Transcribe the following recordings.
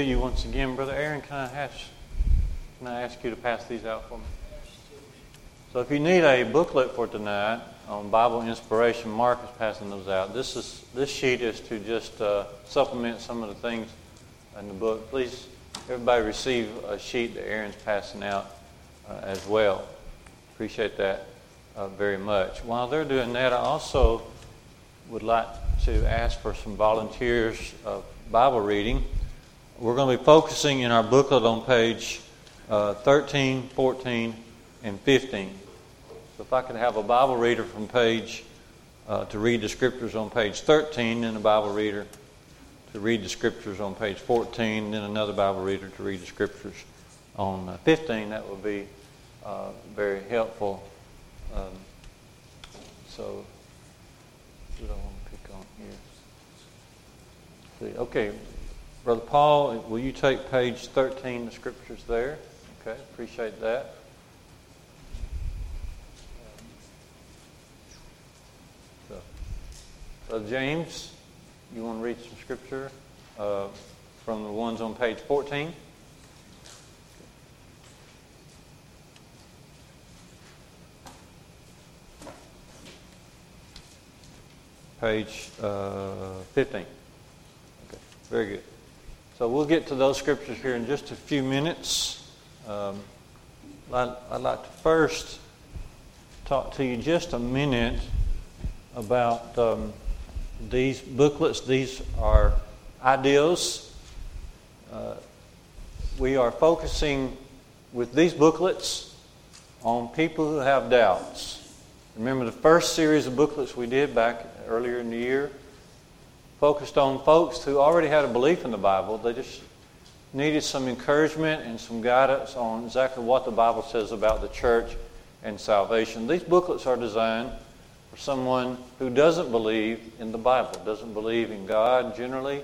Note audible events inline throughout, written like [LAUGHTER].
you once again, Brother Aaron. Can I ask, can I ask you to pass these out for me? So if you need a booklet for tonight on Bible inspiration, Mark is passing those out. This is this sheet is to just uh, supplement some of the things in the book. Please, everybody receive a sheet that Aaron's passing out uh, as well. Appreciate that uh, very much. While they're doing that, I also would like to ask for some volunteers of Bible reading. We're going to be focusing in our booklet on page uh, 13, 14, and 15. So if I could have a Bible reader from page uh, to read the scriptures on page 13, and a Bible reader to read the scriptures on page 14, and then another Bible reader to read the scriptures on uh, 15, that would be uh, very helpful. Um, so, what do I want to pick on here? See, okay, Brother Paul, will you take page 13, the scriptures there? Okay, appreciate that. So, Brother James, you want to read some scripture uh, from the ones on page 14? Page uh, 15. Okay, very good. So we'll get to those scriptures here in just a few minutes. Um, I'd, I'd like to first talk to you just a minute about um, these booklets. These are ideals. Uh, we are focusing with these booklets on people who have doubts. Remember the first series of booklets we did back earlier in the year? Focused on folks who already had a belief in the Bible. They just needed some encouragement and some guidance on exactly what the Bible says about the church and salvation. These booklets are designed for someone who doesn't believe in the Bible, doesn't believe in God generally,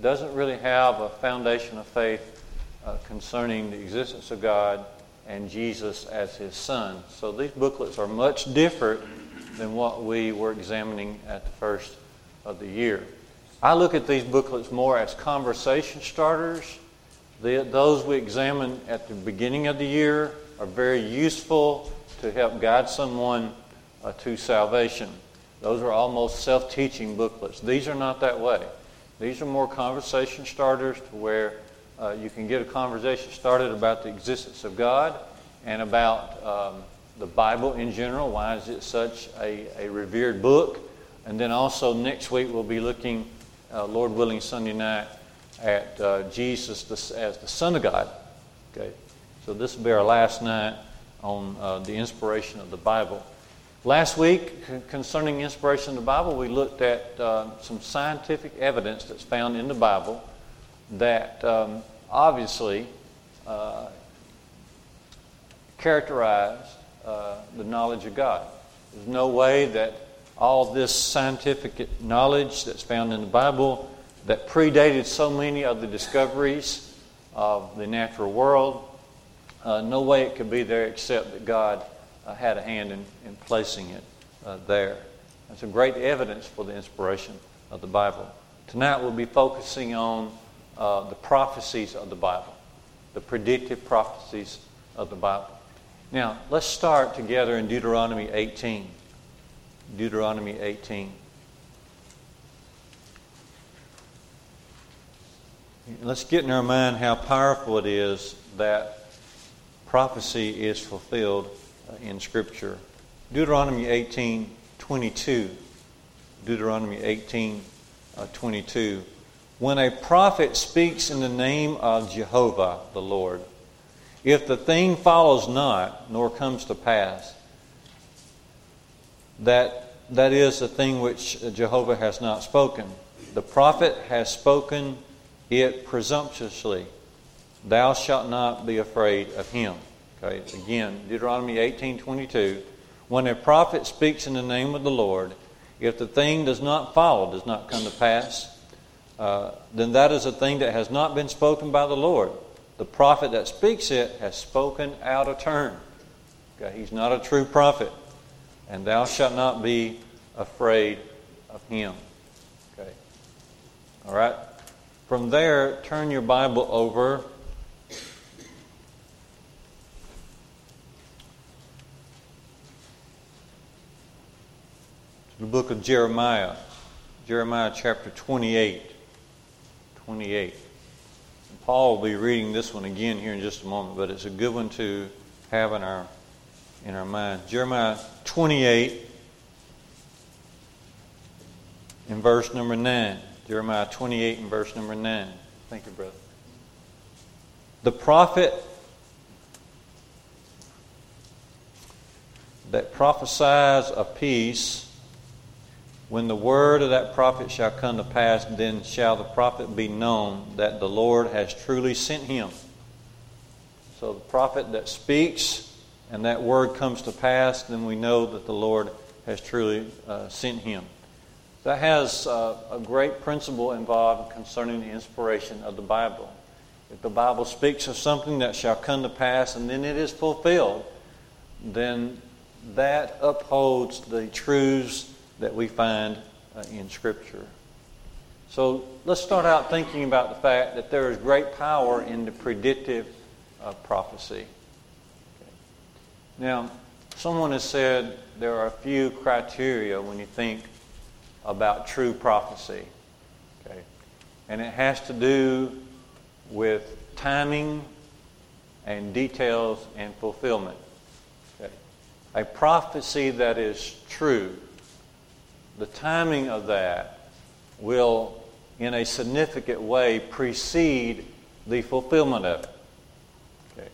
doesn't really have a foundation of faith uh, concerning the existence of God and Jesus as his son. So these booklets are much different than what we were examining at the first of the year. I look at these booklets more as conversation starters. The, those we examine at the beginning of the year are very useful to help guide someone uh, to salvation. Those are almost self teaching booklets. These are not that way. These are more conversation starters to where uh, you can get a conversation started about the existence of God and about um, the Bible in general. Why is it such a, a revered book? And then also next week we'll be looking uh, Lord willing, Sunday night at uh, Jesus as the Son of God. Okay, so this will be our last night on uh, the inspiration of the Bible. Last week, concerning inspiration of the Bible, we looked at uh, some scientific evidence that's found in the Bible that um, obviously uh, characterize uh, the knowledge of God. There's no way that all this scientific knowledge that's found in the Bible that predated so many of the discoveries of the natural world. Uh, no way it could be there except that God uh, had a hand in, in placing it uh, there. That's a great evidence for the inspiration of the Bible. Tonight we'll be focusing on uh, the prophecies of the Bible, the predictive prophecies of the Bible. Now, let's start together in Deuteronomy 18. Deuteronomy 18. Let's get in our mind how powerful it is that prophecy is fulfilled uh, in Scripture. Deuteronomy 18 22. Deuteronomy 18 uh, 22. When a prophet speaks in the name of Jehovah the Lord, if the thing follows not, nor comes to pass, that that is the thing which Jehovah has not spoken. The prophet has spoken it presumptuously. Thou shalt not be afraid of him. Okay, again, Deuteronomy 18:22. When a prophet speaks in the name of the Lord, if the thing does not follow, does not come to pass, uh, then that is a thing that has not been spoken by the Lord. The prophet that speaks it has spoken out of turn. Okay, he's not a true prophet and thou shalt not be afraid of him. Okay. All right? from there, turn your Bible over to the book of Jeremiah, Jeremiah chapter 28. 28. And Paul will be reading this one again here in just a moment, but it's a good one to have in our in our mind. Jeremiah 28 in verse number 9. Jeremiah 28 in verse number 9. Thank you, brother. The prophet that prophesies a peace when the word of that prophet shall come to pass, then shall the prophet be known that the Lord has truly sent him. So the prophet that speaks and that word comes to pass, then we know that the Lord has truly uh, sent him. That has uh, a great principle involved concerning the inspiration of the Bible. If the Bible speaks of something that shall come to pass and then it is fulfilled, then that upholds the truths that we find uh, in Scripture. So let's start out thinking about the fact that there is great power in the predictive uh, prophecy. Now, someone has said there are a few criteria when you think about true prophecy. Okay? And it has to do with timing and details and fulfillment. Okay? A prophecy that is true the timing of that will, in a significant way, precede the fulfillment of it. Okay.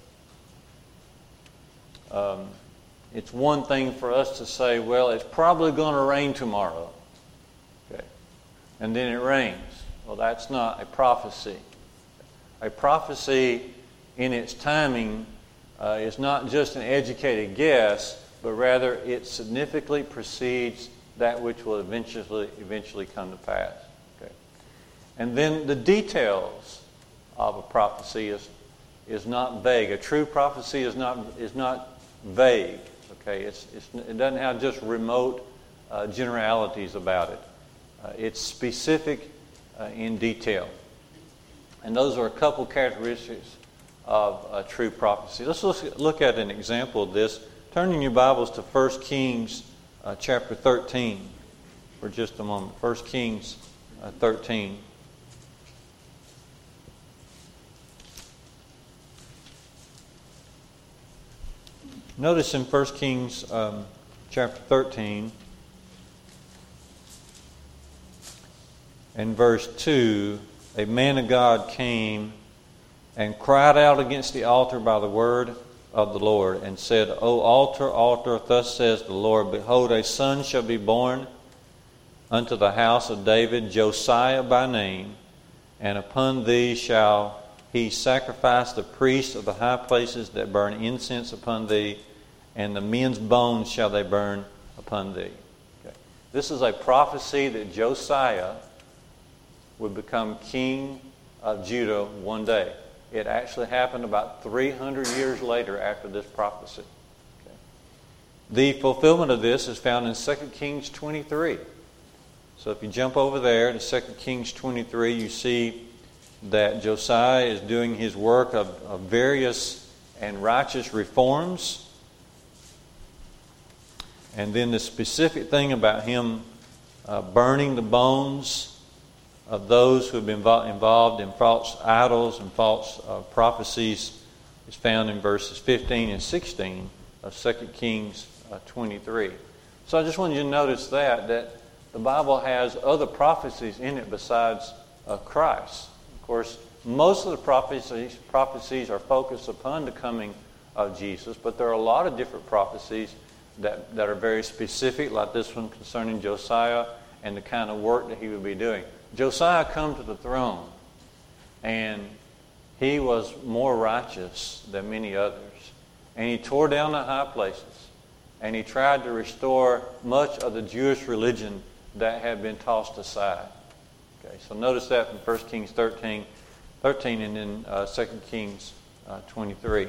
Um, it's one thing for us to say, well, it's probably going to rain tomorrow. Okay. And then it rains. Well, that's not a prophecy. A prophecy in its timing uh, is not just an educated guess, but rather it significantly precedes that which will eventually, eventually come to pass. Okay? And then the details of a prophecy is, is not vague. A true prophecy is not, is not vague. Okay? It's, it's, it doesn't have just remote uh, generalities about it. Uh, it's specific uh, in detail. And those are a couple characteristics of true prophecy. Let's look at an example of this. Turning your Bibles to 1 Kings uh, chapter 13 for just a moment. 1 Kings uh, 13. Notice in 1 Kings um, chapter 13 and verse 2 a man of God came and cried out against the altar by the word of the Lord, and said, O altar, altar, thus says the Lord, Behold, a son shall be born unto the house of David, Josiah by name, and upon thee shall he sacrificed the priests of the high places that burn incense upon thee, and the men's bones shall they burn upon thee. Okay. This is a prophecy that Josiah would become king of Judah one day. It actually happened about 300 years later after this prophecy. Okay. The fulfillment of this is found in 2 Kings 23. So if you jump over there to 2 Kings 23, you see that Josiah is doing his work of, of various and righteous reforms. And then the specific thing about him uh, burning the bones of those who have been involved in false idols and false uh, prophecies is found in verses 15 and 16 of 2 Kings uh, 23. So I just wanted you to notice that, that the Bible has other prophecies in it besides uh, Christ. Of course, most of the prophecies, prophecies are focused upon the coming of Jesus, but there are a lot of different prophecies that, that are very specific, like this one concerning Josiah and the kind of work that he would be doing. Josiah come to the throne, and he was more righteous than many others. And he tore down the high places, and he tried to restore much of the Jewish religion that had been tossed aside. Okay, so notice that from 1 Kings 13, 13 and then uh, 2 Kings uh, 23.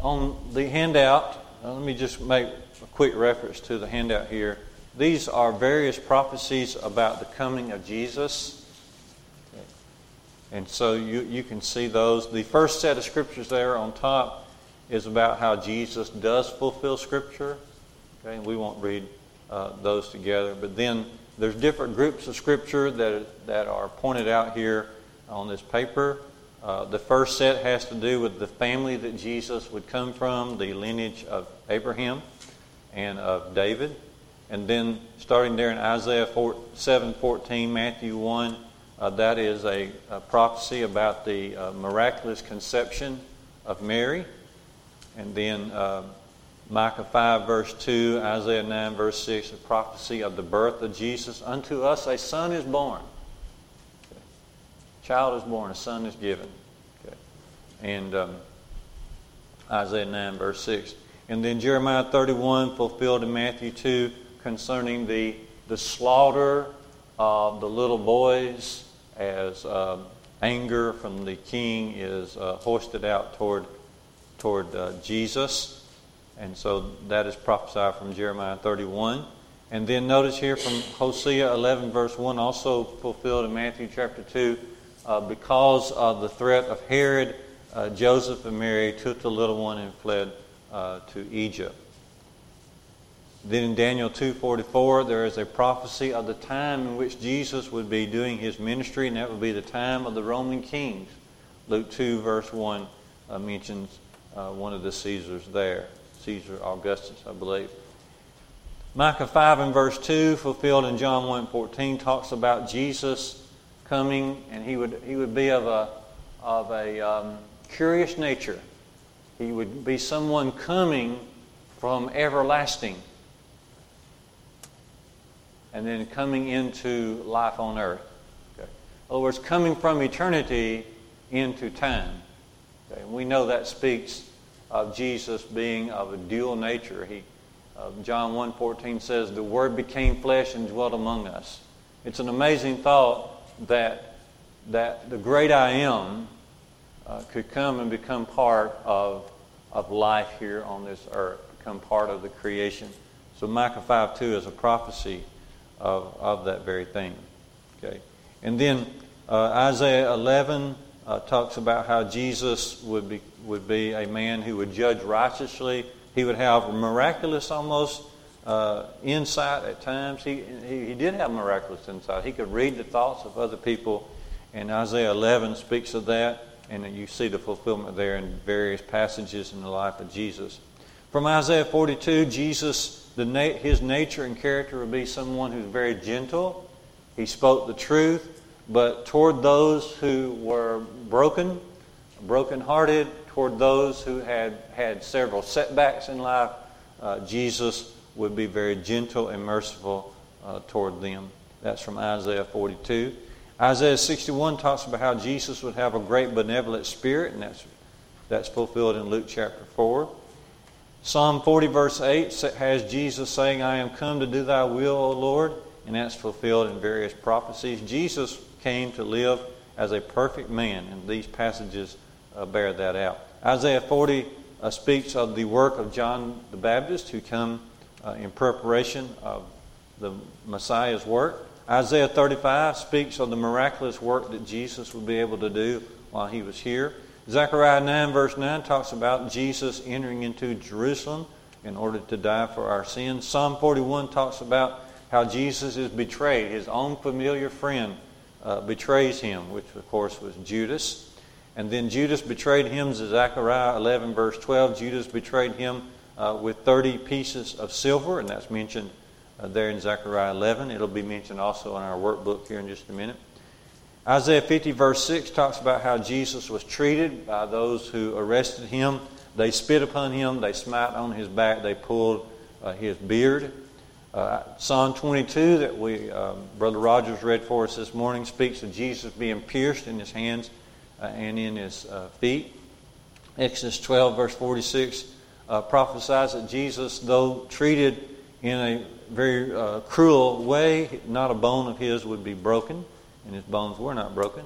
On the handout, uh, let me just make a quick reference to the handout here. These are various prophecies about the coming of Jesus. And so you, you can see those. The first set of scriptures there on top is about how Jesus does fulfill Scripture. Okay, and we won't read uh, those together. But then there's different groups of Scripture that, that are pointed out here on this paper. Uh, the first set has to do with the family that Jesus would come from, the lineage of Abraham and of David. And then starting there in Isaiah 4, 7 14, Matthew 1, uh, that is a, a, prophecy about the uh, miraculous conception of Mary. And then uh, Micah 5, verse 2, Isaiah 9, verse 6, a prophecy of the birth of Jesus. Unto us a son is born. Okay. Child is born, a son is given. Okay. And um, Isaiah 9, verse 6. And then Jeremiah 31, fulfilled in Matthew 2, concerning the, the slaughter of the little boys as uh, anger from the king is uh, hoisted out toward, toward uh, Jesus. And so that is prophesied from Jeremiah 31. And then notice here from Hosea 11, verse 1, also fulfilled in Matthew chapter 2, uh, because of the threat of Herod, uh, Joseph and Mary took the little one and fled uh, to Egypt. Then in Daniel 2:44 there is a prophecy of the time in which Jesus would be doing his ministry and that would be the time of the Roman kings. Luke 2 verse 1 uh, mentions uh, one of the Caesars there, Caesar Augustus, I believe. Micah 5 and verse 2 fulfilled in John 1:14 talks about Jesus coming and he would he would be of a of a um, curious nature. He would be someone coming from everlasting and then coming into life on earth. Okay. In other words, coming from eternity into time. Okay. we know that speaks of Jesus being of a dual nature. He, uh, John 1.14 says, the Word became flesh and dwelt among us. It's an amazing thought that, that the great I am uh, could come and become part of, of life here on this earth, become part of the creation. So Micah 5.2 is a prophecy of, of that very thing. Okay, and then uh, Isaiah 11 uh, talks about how Jesus would be would be a man who would judge righteously. He would have miraculous almost uh, insight at times. He, he, he did have miraculous insight. He could read the thoughts of other people, and Isaiah 11 speaks of that, and you see the fulfillment there in various passages in the life of Jesus. From Isaiah 42, Jesus the na- his nature and character would be someone who's very gentle. He spoke the truth, but toward those who were broken, brokenhearted, toward those who had had several setbacks in life, uh, Jesus would be very gentle and merciful uh, toward them. That's from Isaiah 42. Isaiah 61 talks about how Jesus would have a great benevolent spirit, and that's, that's fulfilled in Luke chapter 4. Psalm 40, verse 8 has Jesus saying, I am come to do thy will, O Lord, and that's fulfilled in various prophecies. Jesus came to live as a perfect man, and these passages uh, bear that out. Isaiah 40 uh, speaks of the work of John the Baptist, who come uh, in preparation of the Messiah's work. Isaiah 35 speaks of the miraculous work that Jesus would be able to do while he was here. Zechariah 9, verse 9, talks about Jesus entering into Jerusalem in order to die for our sins. Psalm 41 talks about how Jesus is betrayed. His own familiar friend uh, betrays him, which of course was Judas. And then Judas betrayed him, Zechariah 11, verse 12. Judas betrayed him uh, with 30 pieces of silver, and that's mentioned uh, there in Zechariah 11. It'll be mentioned also in our workbook here in just a minute. Isaiah 50, verse 6, talks about how Jesus was treated by those who arrested him. They spit upon him, they smite on his back, they pulled uh, his beard. Uh, Psalm 22, that we, um, Brother Rogers read for us this morning, speaks of Jesus being pierced in his hands uh, and in his uh, feet. Exodus 12, verse 46, uh, prophesies that Jesus, though treated in a very uh, cruel way, not a bone of his would be broken and his bones were not broken.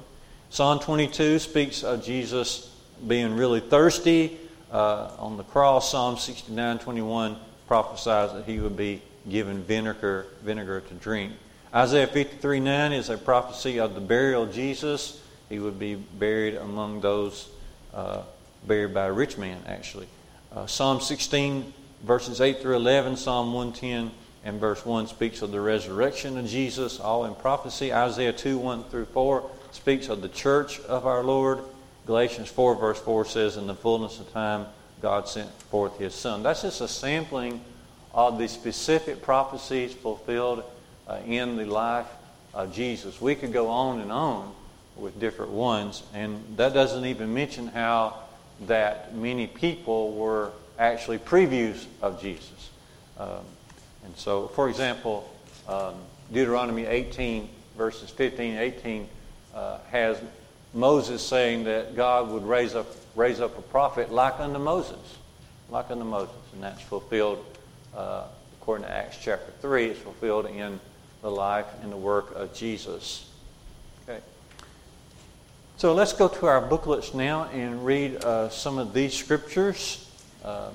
Psalm 22 speaks of Jesus being really thirsty uh, on the cross. Psalm 69 21 prophesies that he would be given vinegar, vinegar to drink. Isaiah 53 9 is a prophecy of the burial of Jesus he would be buried among those uh, buried by a rich man, actually. Uh, Psalm 16, verses 8 through 11, Psalm 110 and verse 1 speaks of the resurrection of Jesus, all in prophecy. Isaiah 2, 1 through 4 speaks of the church of our Lord. Galatians 4, verse 4 says, In the fullness of time, God sent forth his Son. That's just a sampling of the specific prophecies fulfilled uh, in the life of Jesus. We could go on and on with different ones, and that doesn't even mention how that many people were actually previews of Jesus. Um, and so, for example, um, Deuteronomy 18, verses 15 and 18, uh, has Moses saying that God would raise up, raise up a prophet like unto Moses, like unto Moses. And that's fulfilled, uh, according to Acts chapter 3, it's fulfilled in the life and the work of Jesus. Okay. So let's go to our booklets now and read uh, some of these scriptures. Um,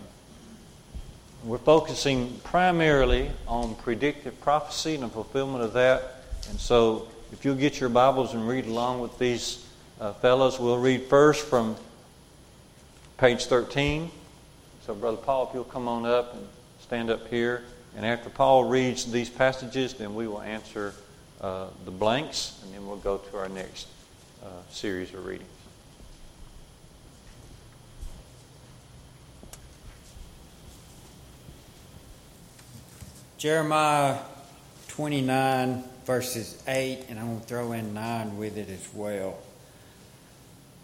we're focusing primarily on predictive prophecy and the fulfillment of that. And so, if you'll get your Bibles and read along with these uh, fellows, we'll read first from page 13. So, Brother Paul, if you'll come on up and stand up here. And after Paul reads these passages, then we will answer uh, the blanks, and then we'll go to our next uh, series of readings. Jeremiah 29, verses 8, and I'm going to throw in 9 with it as well.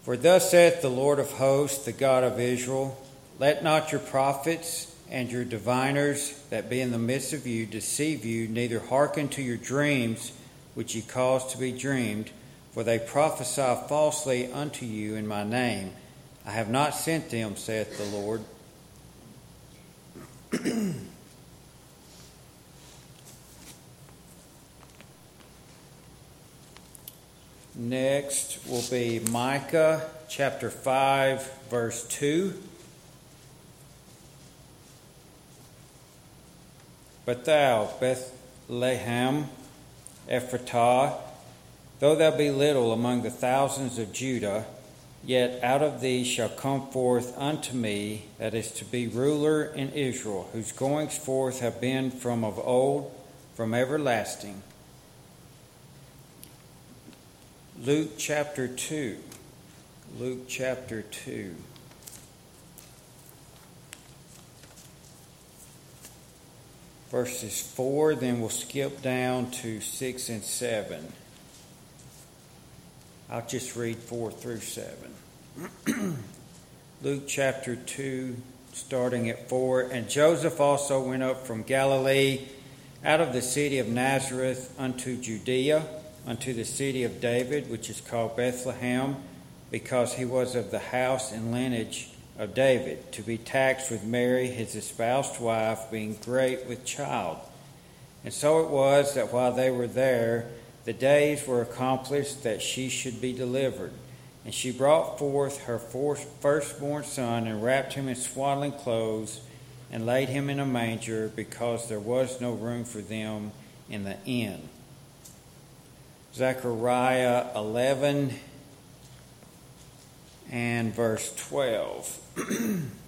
For thus saith the Lord of hosts, the God of Israel Let not your prophets and your diviners that be in the midst of you deceive you, neither hearken to your dreams which ye cause to be dreamed, for they prophesy falsely unto you in my name. I have not sent them, saith the Lord. [CLEARS THROAT] Next will be Micah chapter 5, verse 2. But thou, Bethlehem, Ephratah, though thou be little among the thousands of Judah, yet out of thee shall come forth unto me that is to be ruler in Israel, whose goings forth have been from of old, from everlasting. Luke chapter 2. Luke chapter 2. Verses 4, then we'll skip down to 6 and 7. I'll just read 4 through 7. [CLEARS THROAT] Luke chapter 2, starting at 4. And Joseph also went up from Galilee out of the city of Nazareth unto Judea unto the city of David, which is called Bethlehem, because he was of the house and lineage of David, to be taxed with Mary, his espoused wife, being great with child. And so it was that while they were there, the days were accomplished that she should be delivered. And she brought forth her firstborn son and wrapped him in swaddling clothes and laid him in a manger because there was no room for them in the inn. Zechariah 11 and verse 12. [CLEARS THROAT]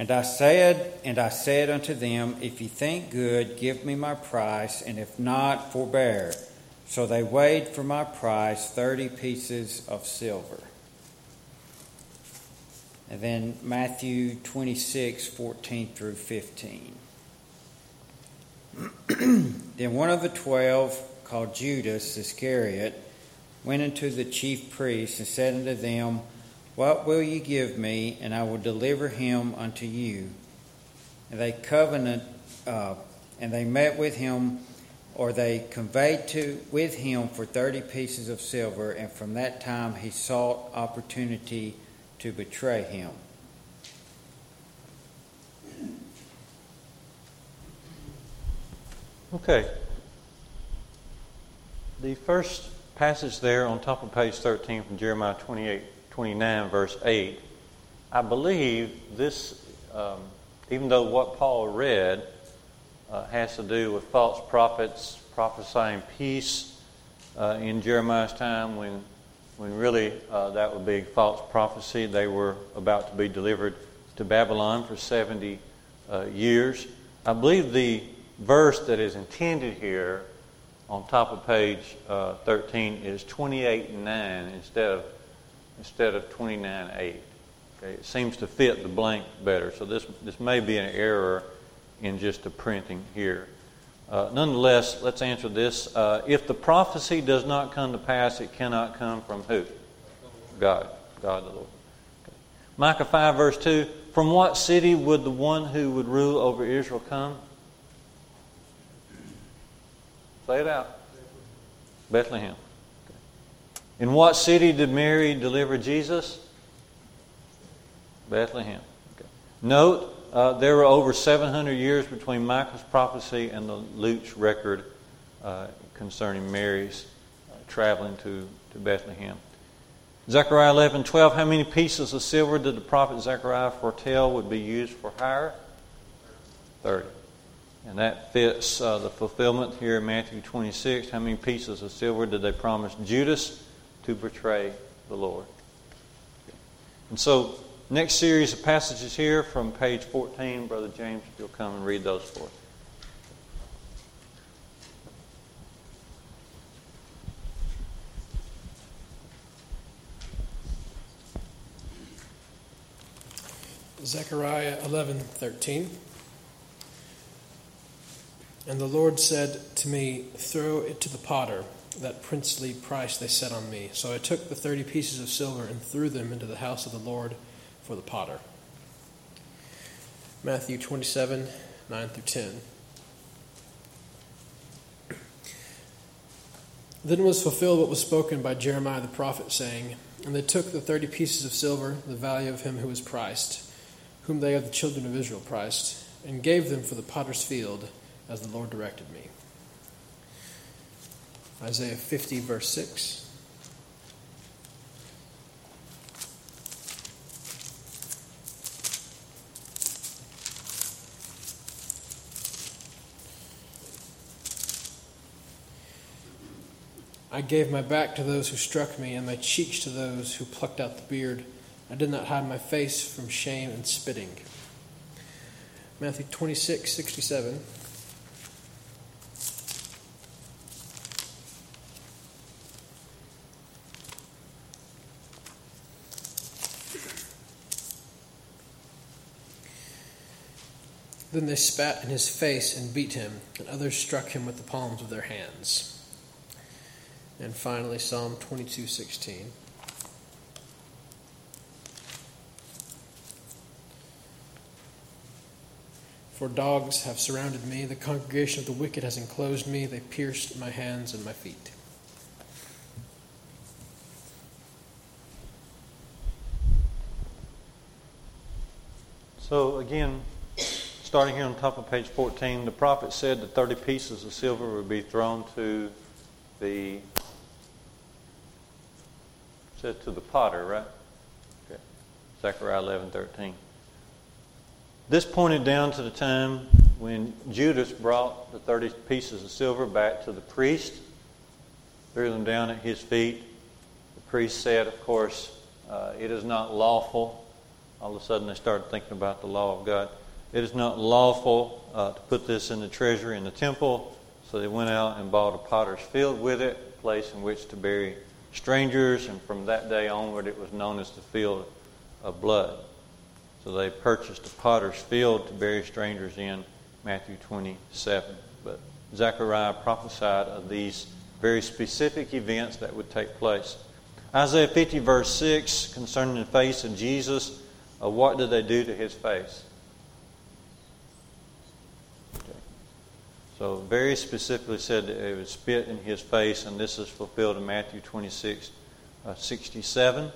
And I said, and I said unto them, If ye think good, give me my price, and if not, forbear. So they weighed for my price thirty pieces of silver. And then Matthew 26, 14 through 15. [CLEARS THROAT] then one of the twelve, called Judas Iscariot, went unto the chief priests and said unto them, What will ye give me, and I will deliver him unto you? And they covenant, uh, and they met with him, or they conveyed to with him for thirty pieces of silver, and from that time he sought opportunity to betray him. Okay. The first passage there on top of page 13 from Jeremiah 28, 29, verse 8, I believe this, um, even though what Paul read uh, has to do with false prophets prophesying peace uh, in Jeremiah's time when, when really uh, that would be false prophecy. They were about to be delivered to Babylon for 70 uh, years. I believe the verse that is intended here on top of page uh, 13 is 28 and 9 instead of, instead of 29 8. Okay, it seems to fit the blank better. So this, this may be an error in just the printing here. Uh, nonetheless, let's answer this. Uh, if the prophecy does not come to pass, it cannot come from who? God. God the Lord. Okay. Micah 5, verse 2 From what city would the one who would rule over Israel come? Say it out. Bethlehem. In what city did Mary deliver Jesus? Bethlehem. Okay. Note, uh, there were over 700 years between Micah's prophecy and the Luke's record uh, concerning Mary's uh, traveling to, to Bethlehem. Zechariah 11, 12. How many pieces of silver did the prophet Zechariah foretell would be used for hire? 30. And that fits uh, the fulfillment here in Matthew 26. How many pieces of silver did they promise Judas to betray the Lord? And so Next series of passages here from page 14. Brother James, if you'll come and read those for us. Zechariah 11:13 And the Lord said to me, Throw it to the potter, that princely price they set on me. So I took the thirty pieces of silver and threw them into the house of the Lord for the potter. Matthew 27 9 through 10. Then was fulfilled what was spoken by Jeremiah the prophet, saying, And they took the thirty pieces of silver, the value of him who was priced, whom they of the children of Israel priced, and gave them for the potter's field, as the Lord directed me. Isaiah 50, verse 6. I gave my back to those who struck me, and my cheeks to those who plucked out the beard. I did not hide my face from shame and spitting. Matthew 26, 67. Then they spat in his face and beat him, and others struck him with the palms of their hands. And finally, Psalm 22:16. For dogs have surrounded me, the congregation of the wicked has enclosed me, they pierced my hands and my feet. So, again, starting here on top of page 14, the prophet said that 30 pieces of silver would be thrown to the said to the potter, right? Okay. Zechariah 11, 13. This pointed down to the time when Judas brought the 30 pieces of silver back to the priest, threw them down at his feet. The priest said, of course, uh, it is not lawful. All of a sudden, they started thinking about the law of God. It is not lawful uh, to put this in the treasury in the temple. So they went out and bought a potter's field with it, a place in which to bury strangers, and from that day onward it was known as the field of blood. So they purchased a potter's field to bury strangers in, Matthew 27. But Zechariah prophesied of these very specific events that would take place. Isaiah 50, verse 6, concerning the face of Jesus, uh, what did they do to his face? So, very specifically said that it would spit in his face, and this is fulfilled in Matthew 26 uh, 67.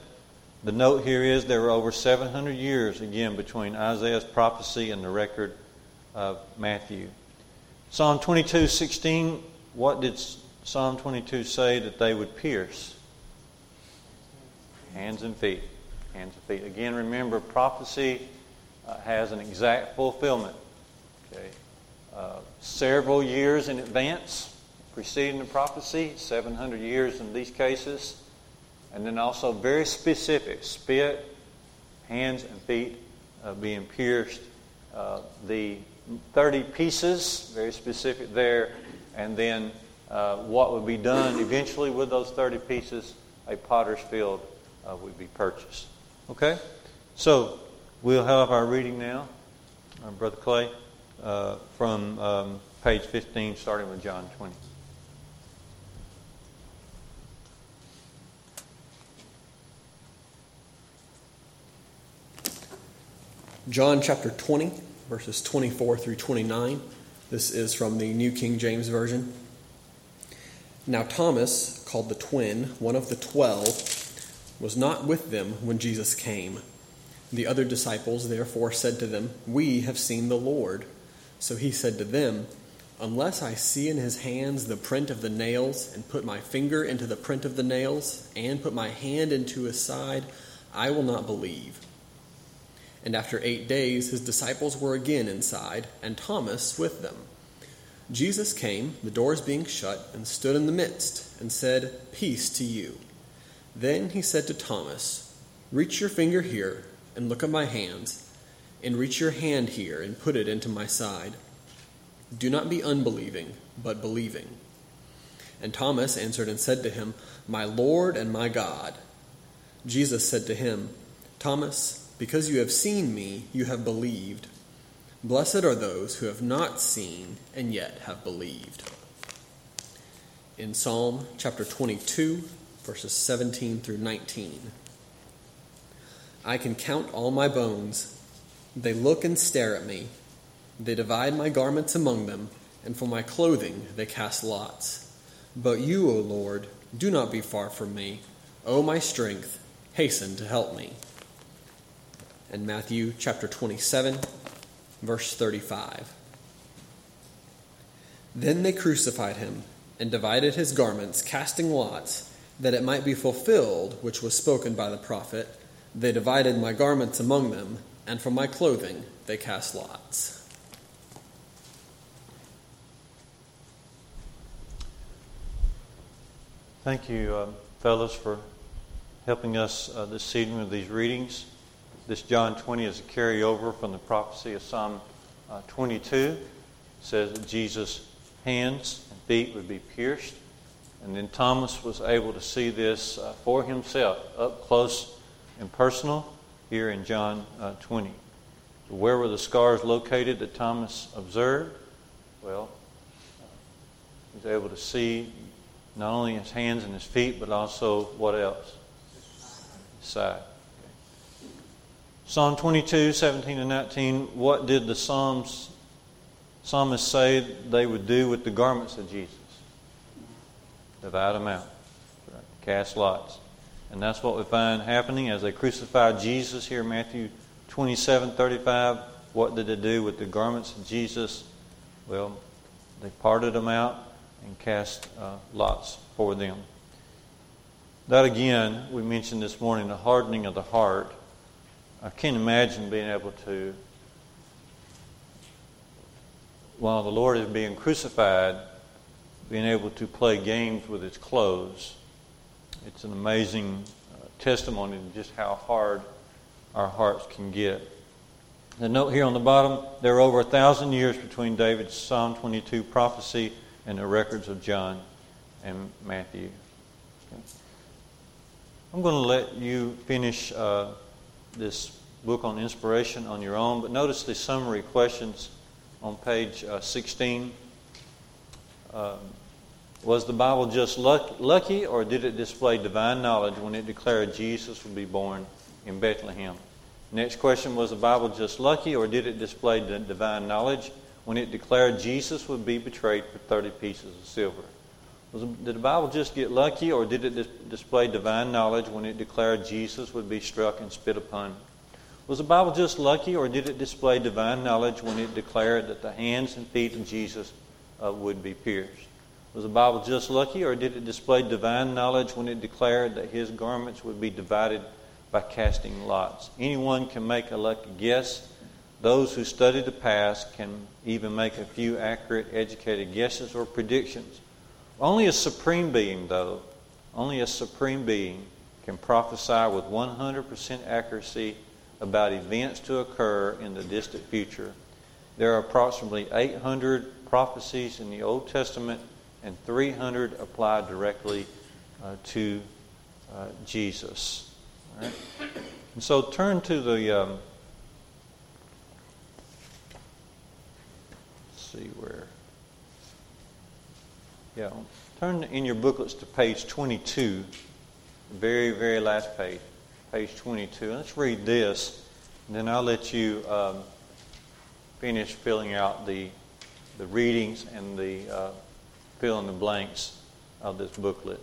The note here is there were over 700 years, again, between Isaiah's prophecy and the record of Matthew. Psalm 22 16, what did Psalm 22 say that they would pierce? Hands and feet. Hands and feet. Again, remember, prophecy uh, has an exact fulfillment. Okay. Uh, several years in advance, preceding the prophecy, 700 years in these cases. And then also very specific spit, hands and feet uh, being pierced. Uh, the 30 pieces, very specific there. And then uh, what would be done eventually with those 30 pieces, a potter's field uh, would be purchased. Okay? So we'll have our reading now, uh, Brother Clay, uh, from um, page 15, starting with John 20. John chapter 20, verses 24 through 29. This is from the New King James Version. Now, Thomas, called the twin, one of the twelve, was not with them when Jesus came. The other disciples therefore said to them, We have seen the Lord. So he said to them, Unless I see in his hands the print of the nails, and put my finger into the print of the nails, and put my hand into his side, I will not believe. And after eight days, his disciples were again inside, and Thomas with them. Jesus came, the doors being shut, and stood in the midst, and said, Peace to you. Then he said to Thomas, Reach your finger here, and look at my hands, and reach your hand here, and put it into my side. Do not be unbelieving, but believing. And Thomas answered and said to him, My Lord and my God. Jesus said to him, Thomas, because you have seen me, you have believed. Blessed are those who have not seen and yet have believed. In Psalm chapter 22, verses 17 through 19. I can count all my bones. They look and stare at me. They divide my garments among them, and for my clothing they cast lots. But you, O Lord, do not be far from me. O my strength, hasten to help me and Matthew chapter 27, verse 35. Then they crucified him and divided his garments, casting lots, that it might be fulfilled which was spoken by the prophet They divided my garments among them, and for my clothing they cast lots. Thank you, uh, fellows, for helping us uh, this evening with these readings. This John 20 is a carryover from the prophecy of Psalm uh, 22. It says that Jesus' hands and feet would be pierced. And then Thomas was able to see this uh, for himself, up close and personal, here in John uh, 20. So where were the scars located that Thomas observed? Well, he was able to see not only his hands and his feet, but also what else? His side. Psalm 22, 17 and 19. What did the Psalms, psalmist say they would do with the garments of Jesus? Divide them out, cast lots. And that's what we find happening as they crucified Jesus here in Matthew 27, 35. What did they do with the garments of Jesus? Well, they parted them out and cast uh, lots for them. That again, we mentioned this morning, the hardening of the heart I can't imagine being able to, while the Lord is being crucified, being able to play games with his clothes. It's an amazing uh, testimony to just how hard our hearts can get. The note here on the bottom there are over a thousand years between David's Psalm 22 prophecy and the records of John and Matthew. I'm going to let you finish. Uh, this book on inspiration on your own, but notice the summary questions on page uh, 16. Um, was the Bible just luck, lucky, or did it display divine knowledge when it declared Jesus would be born in Bethlehem? Next question Was the Bible just lucky, or did it display divine knowledge when it declared Jesus would be betrayed for 30 pieces of silver? Was, did the Bible just get lucky, or did it dis- display divine knowledge when it declared Jesus would be struck and spit upon? Was the Bible just lucky, or did it display divine knowledge when it declared that the hands and feet of Jesus uh, would be pierced? Was the Bible just lucky, or did it display divine knowledge when it declared that his garments would be divided by casting lots? Anyone can make a lucky guess, Those who study the past can even make a few accurate, educated guesses or predictions. Only a supreme being, though, only a supreme being can prophesy with 100% accuracy about events to occur in the distant future. There are approximately 800 prophecies in the Old Testament and 300 applied directly uh, to uh, Jesus. And so turn to the. Um, see where. Yeah, turn in your booklets to page 22, the very, very last page, page 22. Let's read this, and then I'll let you um, finish filling out the, the readings and the uh, fill in the blanks of this booklet.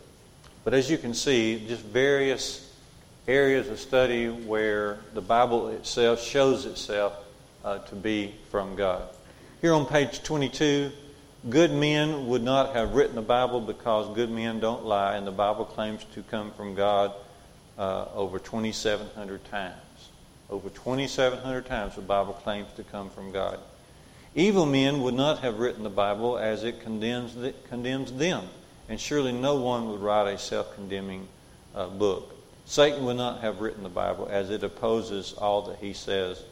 But as you can see, just various areas of study where the Bible itself shows itself uh, to be from God. Here on page 22, good men would not have written the Bible because good men don't lie, and the Bible claims to come from God uh, over 2,700 times. Over 2,700 times the Bible claims to come from God. Evil men would not have written the Bible as it condemns, the, condemns them, and surely no one would write a self condemning uh, book. Satan would not have written the Bible as it opposes all that he says,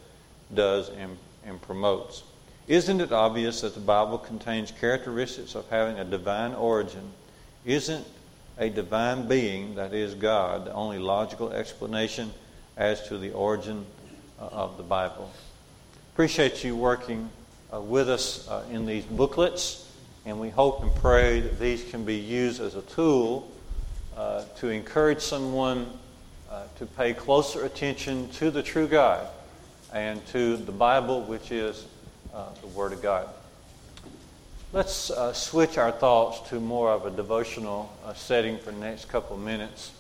does, and, and promotes. Isn't it obvious that the Bible contains characteristics of having a divine origin? Isn't a divine being, that is God, the only logical explanation as to the origin uh, of the Bible? Appreciate you working uh, with us uh, in these booklets, and we hope and pray that these can be used as a tool uh, to encourage someone uh, to pay closer attention to the true God and to the Bible, which is uh, the Word of God. Let's uh, switch our thoughts to more of a devotional setting for the next couple minutes.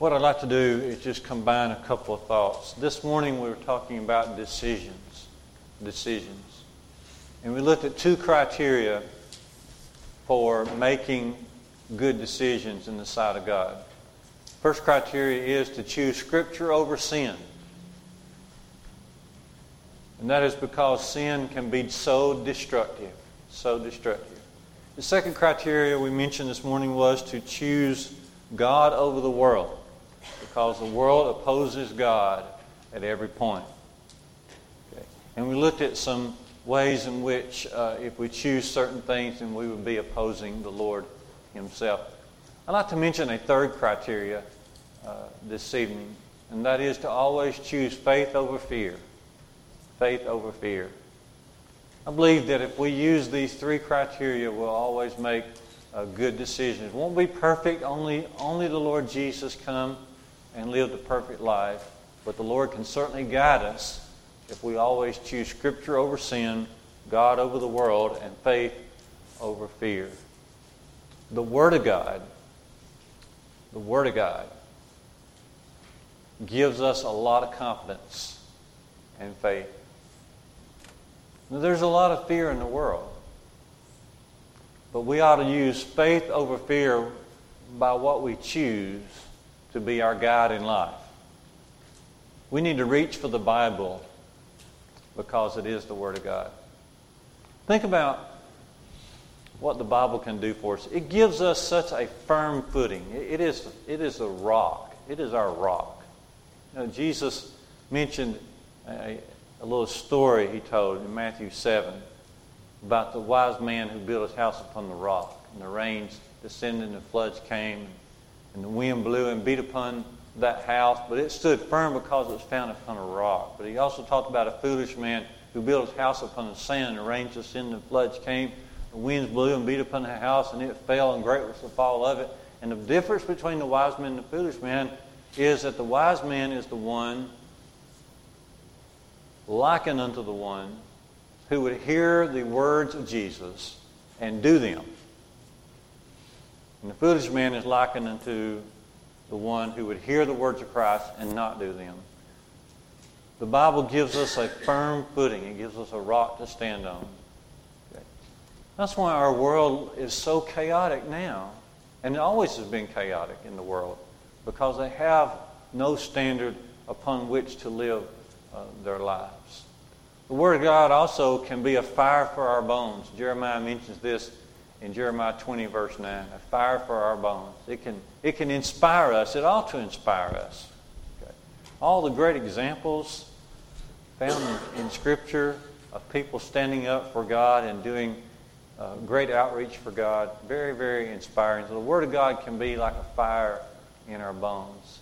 What I'd like to do is just combine a couple of thoughts. This morning we were talking about decisions. Decisions. And we looked at two criteria for making good decisions in the sight of God. First criteria is to choose Scripture over sin. And that is because sin can be so destructive. So destructive. The second criteria we mentioned this morning was to choose God over the world because the world opposes God at every point. Okay. And we looked at some ways in which, uh, if we choose certain things, then we would be opposing the Lord Himself. I'd like to mention a third criteria uh, this evening, and that is to always choose faith over fear. Faith over fear. I believe that if we use these three criteria, we'll always make uh, good decisions. It won't be perfect. Only, only the Lord Jesus come and live the perfect life, but the Lord can certainly guide us if we always choose Scripture over sin, God over the world, and faith over fear. The Word of God, the Word of God, gives us a lot of confidence and faith. Now, there's a lot of fear in the world, but we ought to use faith over fear by what we choose to be our guide in life. We need to reach for the Bible because it is the Word of God. Think about what the Bible can do for us. It gives us such a firm footing. It is, it is a rock. It is our rock. You know, Jesus mentioned a, a little story he told in Matthew 7 about the wise man who built his house upon the rock. And the rains descended and the floods came and the wind blew and beat upon that house, but it stood firm because it was founded upon a rock. But he also talked about a foolish man who built his house upon the sand, and the rains descended, the floods came, the winds blew and beat upon the house, and it fell, and great was the fall of it. And the difference between the wise man and the foolish man is that the wise man is the one likened unto the one who would hear the words of Jesus and do them. And the foolish man is likened unto the one who would hear the words of Christ and not do them. The Bible gives us a firm footing, it gives us a rock to stand on. That's why our world is so chaotic now. And it always has been chaotic in the world because they have no standard upon which to live uh, their lives. The Word of God also can be a fire for our bones. Jeremiah mentions this in Jeremiah 20, verse 9. A fire for our bones. It can, it can inspire us. It ought to inspire us. Okay. All the great examples found in, in Scripture of people standing up for God and doing uh, great outreach for God. Very, very inspiring. So the Word of God can be like a fire in our bones.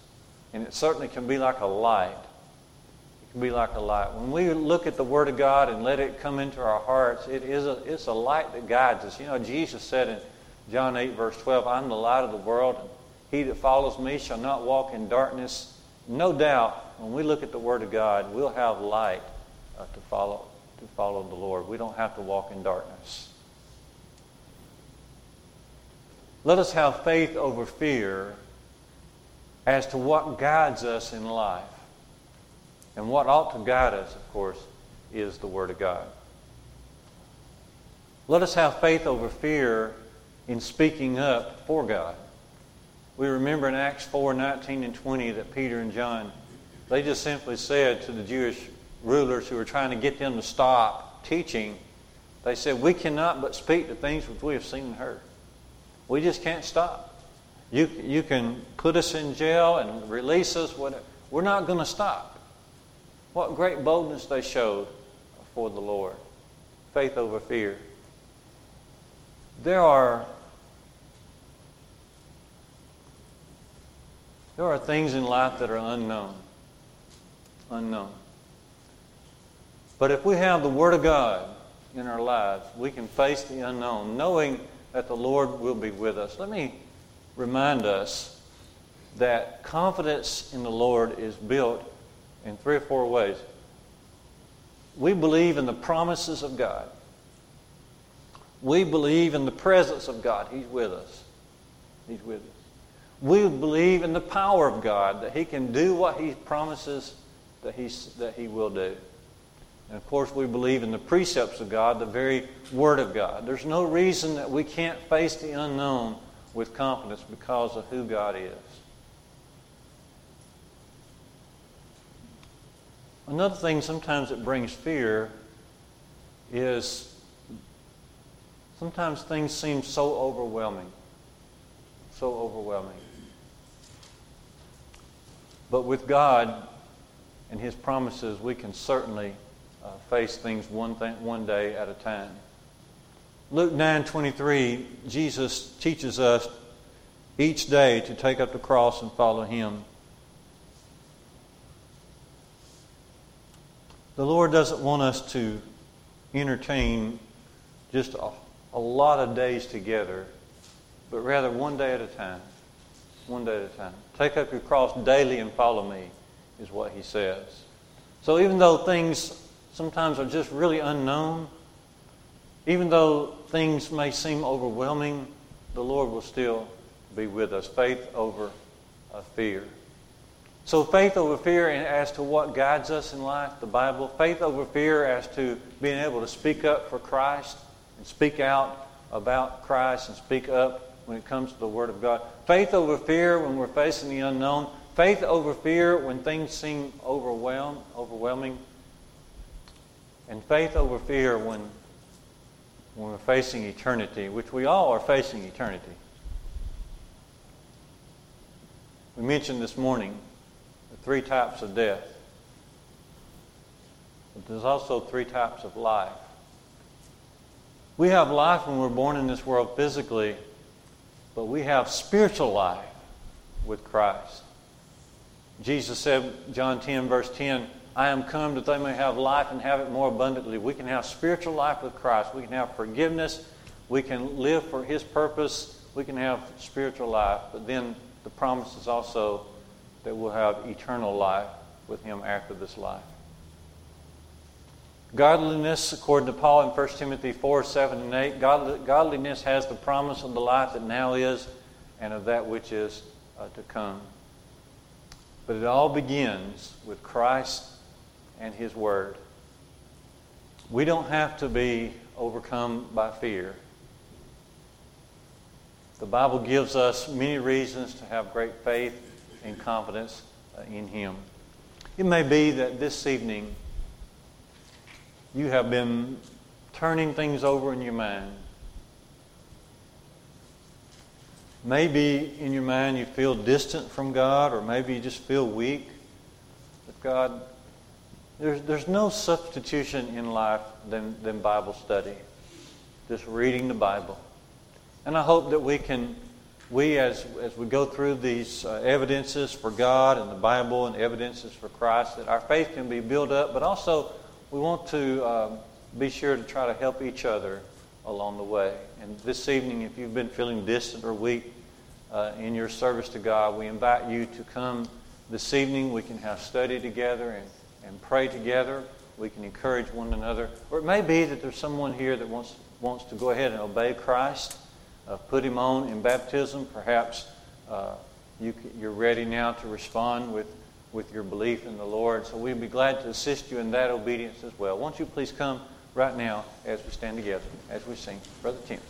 And it certainly can be like a light. Be like a light. When we look at the Word of God and let it come into our hearts, it is a, it's a light that guides us. You know, Jesus said in John 8, verse 12, I'm the light of the world. And he that follows me shall not walk in darkness. No doubt, when we look at the Word of God, we'll have light uh, to follow to follow the Lord. We don't have to walk in darkness. Let us have faith over fear as to what guides us in life. And what ought to guide us, of course, is the Word of God. Let us have faith over fear in speaking up for God. We remember in Acts 4 19 and 20 that Peter and John, they just simply said to the Jewish rulers who were trying to get them to stop teaching, they said, We cannot but speak the things which we have seen and heard. We just can't stop. You, you can put us in jail and release us, whatever. We're not going to stop. What great boldness they showed for the Lord. Faith over fear. There are there are things in life that are unknown. Unknown. But if we have the Word of God in our lives, we can face the unknown, knowing that the Lord will be with us. Let me remind us that confidence in the Lord is built in three or four ways. We believe in the promises of God. We believe in the presence of God. He's with us. He's with us. We believe in the power of God, that He can do what He promises that, he's, that He will do. And of course, we believe in the precepts of God, the very Word of God. There's no reason that we can't face the unknown with confidence because of who God is. Another thing sometimes that brings fear is sometimes things seem so overwhelming. So overwhelming. But with God and His promises, we can certainly uh, face things one, thing, one day at a time. Luke 9:23, Jesus teaches us each day to take up the cross and follow him. The Lord doesn't want us to entertain just a, a lot of days together, but rather one day at a time. One day at a time. Take up your cross daily and follow me, is what he says. So even though things sometimes are just really unknown, even though things may seem overwhelming, the Lord will still be with us. Faith over fear. So, faith over fear as to what guides us in life, the Bible. Faith over fear as to being able to speak up for Christ and speak out about Christ and speak up when it comes to the Word of God. Faith over fear when we're facing the unknown. Faith over fear when things seem overwhelmed, overwhelming and faith over fear when, when we're facing eternity, which we all are facing eternity. We mentioned this morning three types of death. But there's also three types of life. We have life when we're born in this world physically, but we have spiritual life with Christ. Jesus said, John 10, verse 10, I am come that they may have life and have it more abundantly. We can have spiritual life with Christ. We can have forgiveness. We can live for His purpose. We can have spiritual life. But then the promise is also that we'll have eternal life with Him after this life. Godliness, according to Paul in 1 Timothy 4 7 and 8, godliness has the promise of the life that now is and of that which is uh, to come. But it all begins with Christ and His Word. We don't have to be overcome by fear. The Bible gives us many reasons to have great faith and confidence uh, in Him. It may be that this evening you have been turning things over in your mind. Maybe in your mind you feel distant from God, or maybe you just feel weak. But God, there's, there's no substitution in life than, than Bible study, just reading the Bible. And I hope that we can, we as, as we go through these uh, evidences for God and the Bible and evidences for Christ, that our faith can be built up, but also we want to um, be sure to try to help each other along the way. And this evening, if you've been feeling distant or weak uh, in your service to God, we invite you to come this evening. We can have study together and, and pray together. We can encourage one another. Or it may be that there's someone here that wants, wants to go ahead and obey Christ, put him on in baptism. Perhaps uh, you, you're ready now to respond with, with your belief in the Lord. So we'd be glad to assist you in that obedience as well. Won't you please come? right now as we stand together, as we sing. Brother Tim.